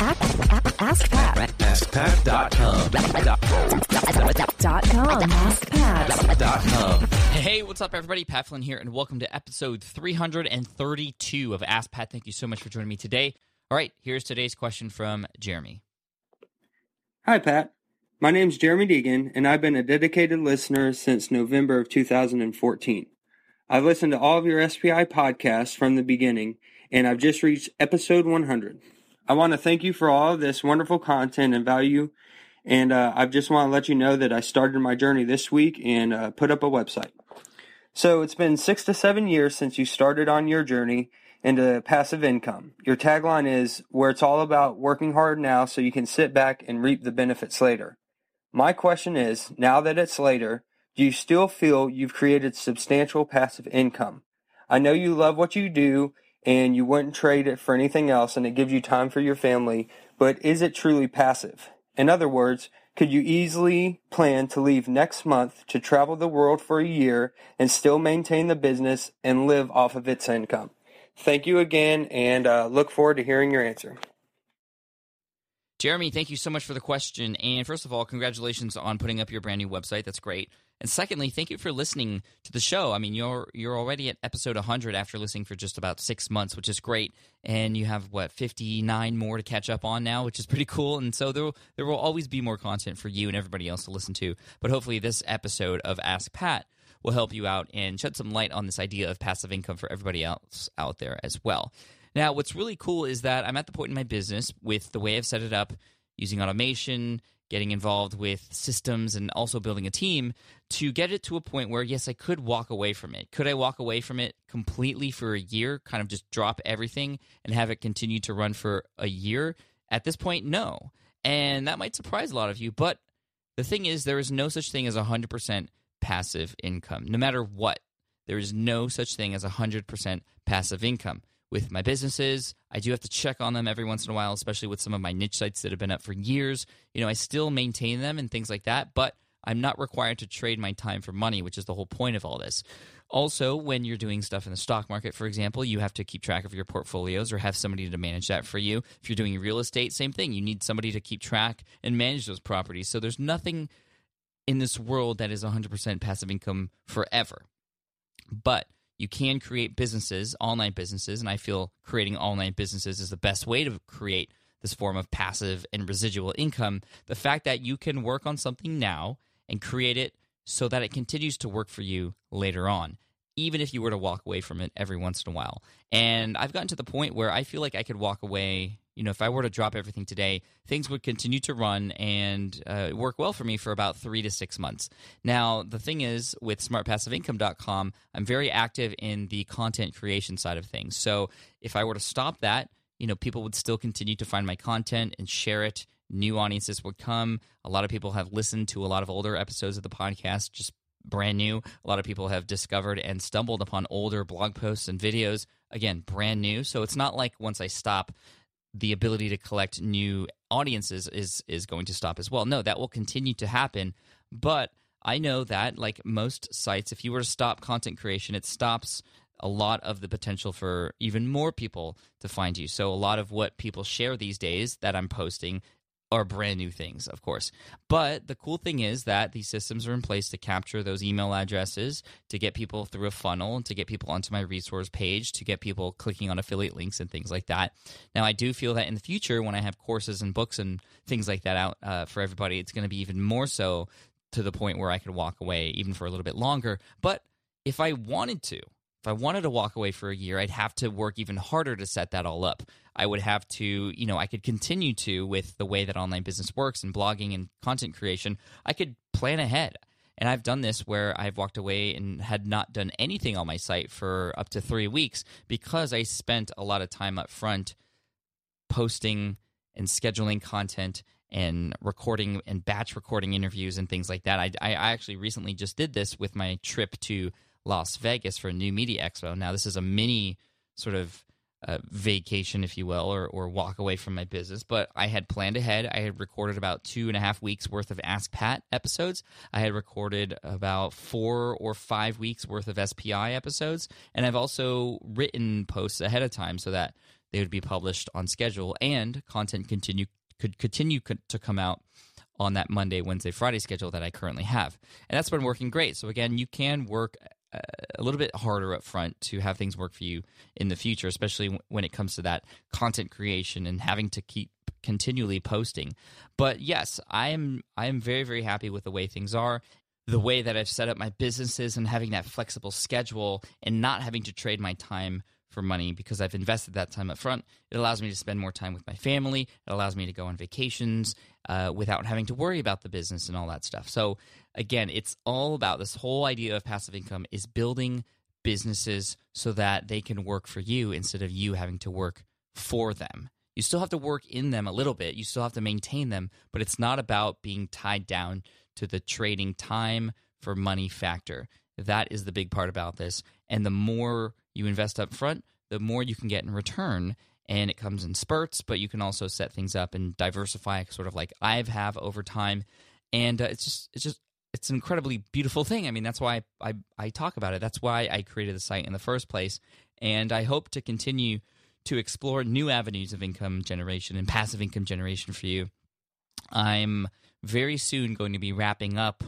Ask Pat. AskPat.com. Dot com. AskPat. Hey, what's up, everybody? Pat Flynn here, and welcome to episode 332 of Ask Pat. Thank you so much for joining me today. All right, here's today's question from Jeremy. Hi, Pat. My name's Jeremy Deegan, and I've been a dedicated listener since November of 2014. I've listened to all of your SPI podcasts from the beginning, and I've just reached episode 100. I want to thank you for all of this wonderful content and value, and uh, I just want to let you know that I started my journey this week and uh, put up a website. So it's been six to seven years since you started on your journey into passive income. Your tagline is where it's all about working hard now so you can sit back and reap the benefits later. My question is now that it's later, do you still feel you've created substantial passive income? I know you love what you do and you wouldn't trade it for anything else and it gives you time for your family, but is it truly passive? In other words, could you easily plan to leave next month to travel the world for a year and still maintain the business and live off of its income? Thank you again and uh, look forward to hearing your answer. Jeremy, thank you so much for the question. And first of all, congratulations on putting up your brand new website. That's great. And secondly, thank you for listening to the show. I mean, you're you're already at episode 100 after listening for just about six months, which is great. And you have what 59 more to catch up on now, which is pretty cool. And so there there will always be more content for you and everybody else to listen to. But hopefully, this episode of Ask Pat will help you out and shed some light on this idea of passive income for everybody else out there as well. Now, what's really cool is that I'm at the point in my business with the way I've set it up using automation, getting involved with systems, and also building a team to get it to a point where, yes, I could walk away from it. Could I walk away from it completely for a year, kind of just drop everything and have it continue to run for a year? At this point, no. And that might surprise a lot of you, but the thing is, there is no such thing as 100% passive income. No matter what, there is no such thing as 100% passive income with my businesses. I do have to check on them every once in a while, especially with some of my niche sites that have been up for years. You know, I still maintain them and things like that, but I'm not required to trade my time for money, which is the whole point of all this. Also, when you're doing stuff in the stock market, for example, you have to keep track of your portfolios or have somebody to manage that for you. If you're doing real estate, same thing. You need somebody to keep track and manage those properties. So there's nothing in this world that is 100% passive income forever. But you can create businesses, online businesses, and I feel creating online businesses is the best way to create this form of passive and residual income. The fact that you can work on something now and create it so that it continues to work for you later on, even if you were to walk away from it every once in a while. And I've gotten to the point where I feel like I could walk away you know, if I were to drop everything today, things would continue to run and uh, work well for me for about three to six months. Now, the thing is, with smartpassiveincome.com, I'm very active in the content creation side of things. So if I were to stop that, you know, people would still continue to find my content and share it. New audiences would come. A lot of people have listened to a lot of older episodes of the podcast, just brand new. A lot of people have discovered and stumbled upon older blog posts and videos, again, brand new. So it's not like once I stop, the ability to collect new audiences is is going to stop as well. No, that will continue to happen, but I know that like most sites if you were to stop content creation, it stops a lot of the potential for even more people to find you. So a lot of what people share these days that I'm posting are brand new things, of course. But the cool thing is that these systems are in place to capture those email addresses, to get people through a funnel, to get people onto my resource page, to get people clicking on affiliate links and things like that. Now, I do feel that in the future, when I have courses and books and things like that out uh, for everybody, it's going to be even more so to the point where I could walk away even for a little bit longer. But if I wanted to, if I wanted to walk away for a year, I'd have to work even harder to set that all up. I would have to, you know, I could continue to with the way that online business works and blogging and content creation. I could plan ahead. And I've done this where I've walked away and had not done anything on my site for up to three weeks because I spent a lot of time up front posting and scheduling content and recording and batch recording interviews and things like that. I, I actually recently just did this with my trip to Las Vegas for a new media expo. Now, this is a mini sort of uh, vacation, if you will, or, or walk away from my business. But I had planned ahead. I had recorded about two and a half weeks worth of Ask Pat episodes. I had recorded about four or five weeks worth of SPI episodes. And I've also written posts ahead of time so that they would be published on schedule, and content continue could continue to come out on that Monday, Wednesday, Friday schedule that I currently have. And that's been working great. So, again, you can work a little bit harder up front to have things work for you in the future, especially when it comes to that content creation and having to keep continually posting. But yes, I am I am very very happy with the way things are, the way that I've set up my businesses and having that flexible schedule and not having to trade my time for money because I've invested that time up front. It allows me to spend more time with my family. It allows me to go on vacations uh, without having to worry about the business and all that stuff. So again, it's all about this whole idea of passive income is building businesses so that they can work for you instead of you having to work for them. You still have to work in them a little bit. You still have to maintain them, but it's not about being tied down to the trading time for money factor. That is the big part about this. And the more you invest up front, the more you can get in return. And it comes in spurts, but you can also set things up and diversify, sort of like I've have over time. And uh, it's just it's just it's an incredibly beautiful thing. I mean, that's why I, I, I talk about it. That's why I created the site in the first place. And I hope to continue to explore new avenues of income generation and passive income generation for you. I'm very soon going to be wrapping up.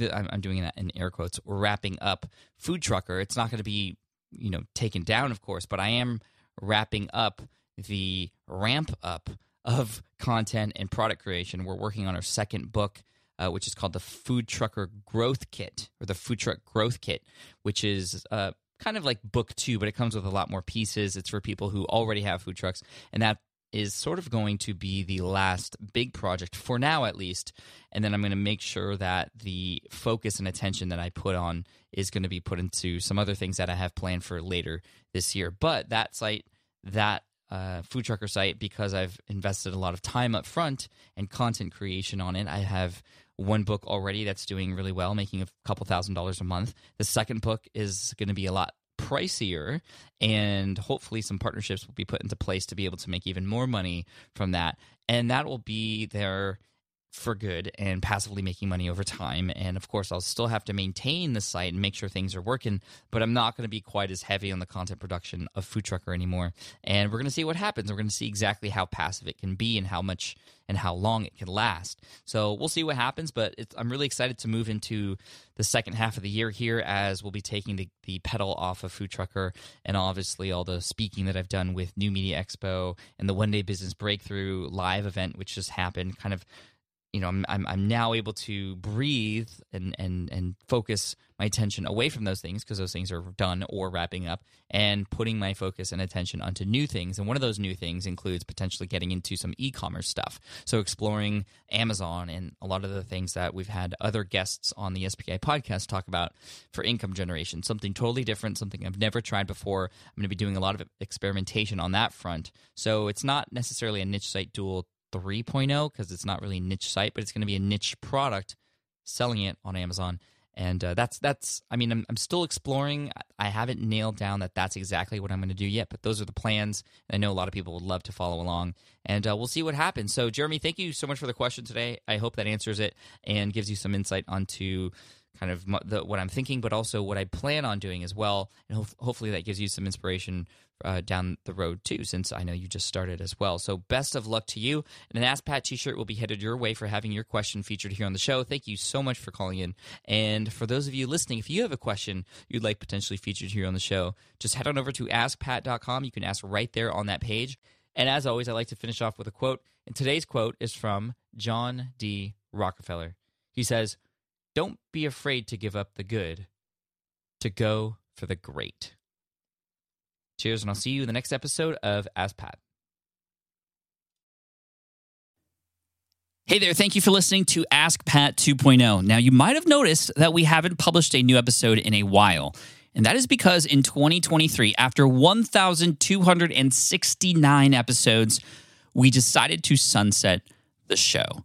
I'm doing that in air quotes. Wrapping up Food Trucker. It's not going to be you know taken down, of course, but I am wrapping up the ramp up of content and product creation. We're working on our second book, uh, which is called the Food Trucker Growth Kit or the Food Truck Growth Kit, which is uh, kind of like book two, but it comes with a lot more pieces. It's for people who already have food trucks, and that is sort of going to be the last big project for now, at least. And then I'm going to make sure that the focus and attention that I put on is going to be put into some other things that I have planned for later this year. But that site, that uh, food trucker site, because I've invested a lot of time up front and content creation on it, I have one book already that's doing really well, making a couple thousand dollars a month. The second book is going to be a lot pricier and hopefully some partnerships will be put into place to be able to make even more money from that. And that will be there for good and passively making money over time. And of course, I'll still have to maintain the site and make sure things are working, but I'm not going to be quite as heavy on the content production of Food Trucker anymore. And we're going to see what happens. We're going to see exactly how passive it can be and how much and how long it can last. So we'll see what happens, but I'm really excited to move into the second half of the year here as we'll be taking the, the pedal off of Food Trucker and obviously all the speaking that I've done with New Media Expo and the One Day Business Breakthrough live event, which just happened, kind of you know, I'm, I'm, I'm now able to breathe and and and focus my attention away from those things because those things are done or wrapping up, and putting my focus and attention onto new things. And one of those new things includes potentially getting into some e-commerce stuff. So exploring Amazon and a lot of the things that we've had other guests on the SPI podcast talk about for income generation. Something totally different, something I've never tried before. I'm going to be doing a lot of experimentation on that front. So it's not necessarily a niche site duel 3.0 because it's not really a niche site, but it's going to be a niche product selling it on Amazon. And uh, that's that's. I mean, I'm, I'm still exploring. I haven't nailed down that that's exactly what I'm going to do yet, but those are the plans. I know a lot of people would love to follow along, and uh, we'll see what happens. So, Jeremy, thank you so much for the question today. I hope that answers it and gives you some insight onto kind of the, what I'm thinking, but also what I plan on doing as well. And ho- hopefully that gives you some inspiration uh, down the road too, since I know you just started as well. So best of luck to you. And an Ask Pat t-shirt will be headed your way for having your question featured here on the show. Thank you so much for calling in. And for those of you listening, if you have a question you'd like potentially featured here on the show, just head on over to askpat.com. You can ask right there on that page. And as always, I like to finish off with a quote. And today's quote is from John D. Rockefeller. He says, don't be afraid to give up the good, to go for the great. Cheers, and I'll see you in the next episode of Ask Pat. Hey there, thank you for listening to Ask Pat 2.0. Now, you might have noticed that we haven't published a new episode in a while. And that is because in 2023, after 1,269 episodes, we decided to sunset the show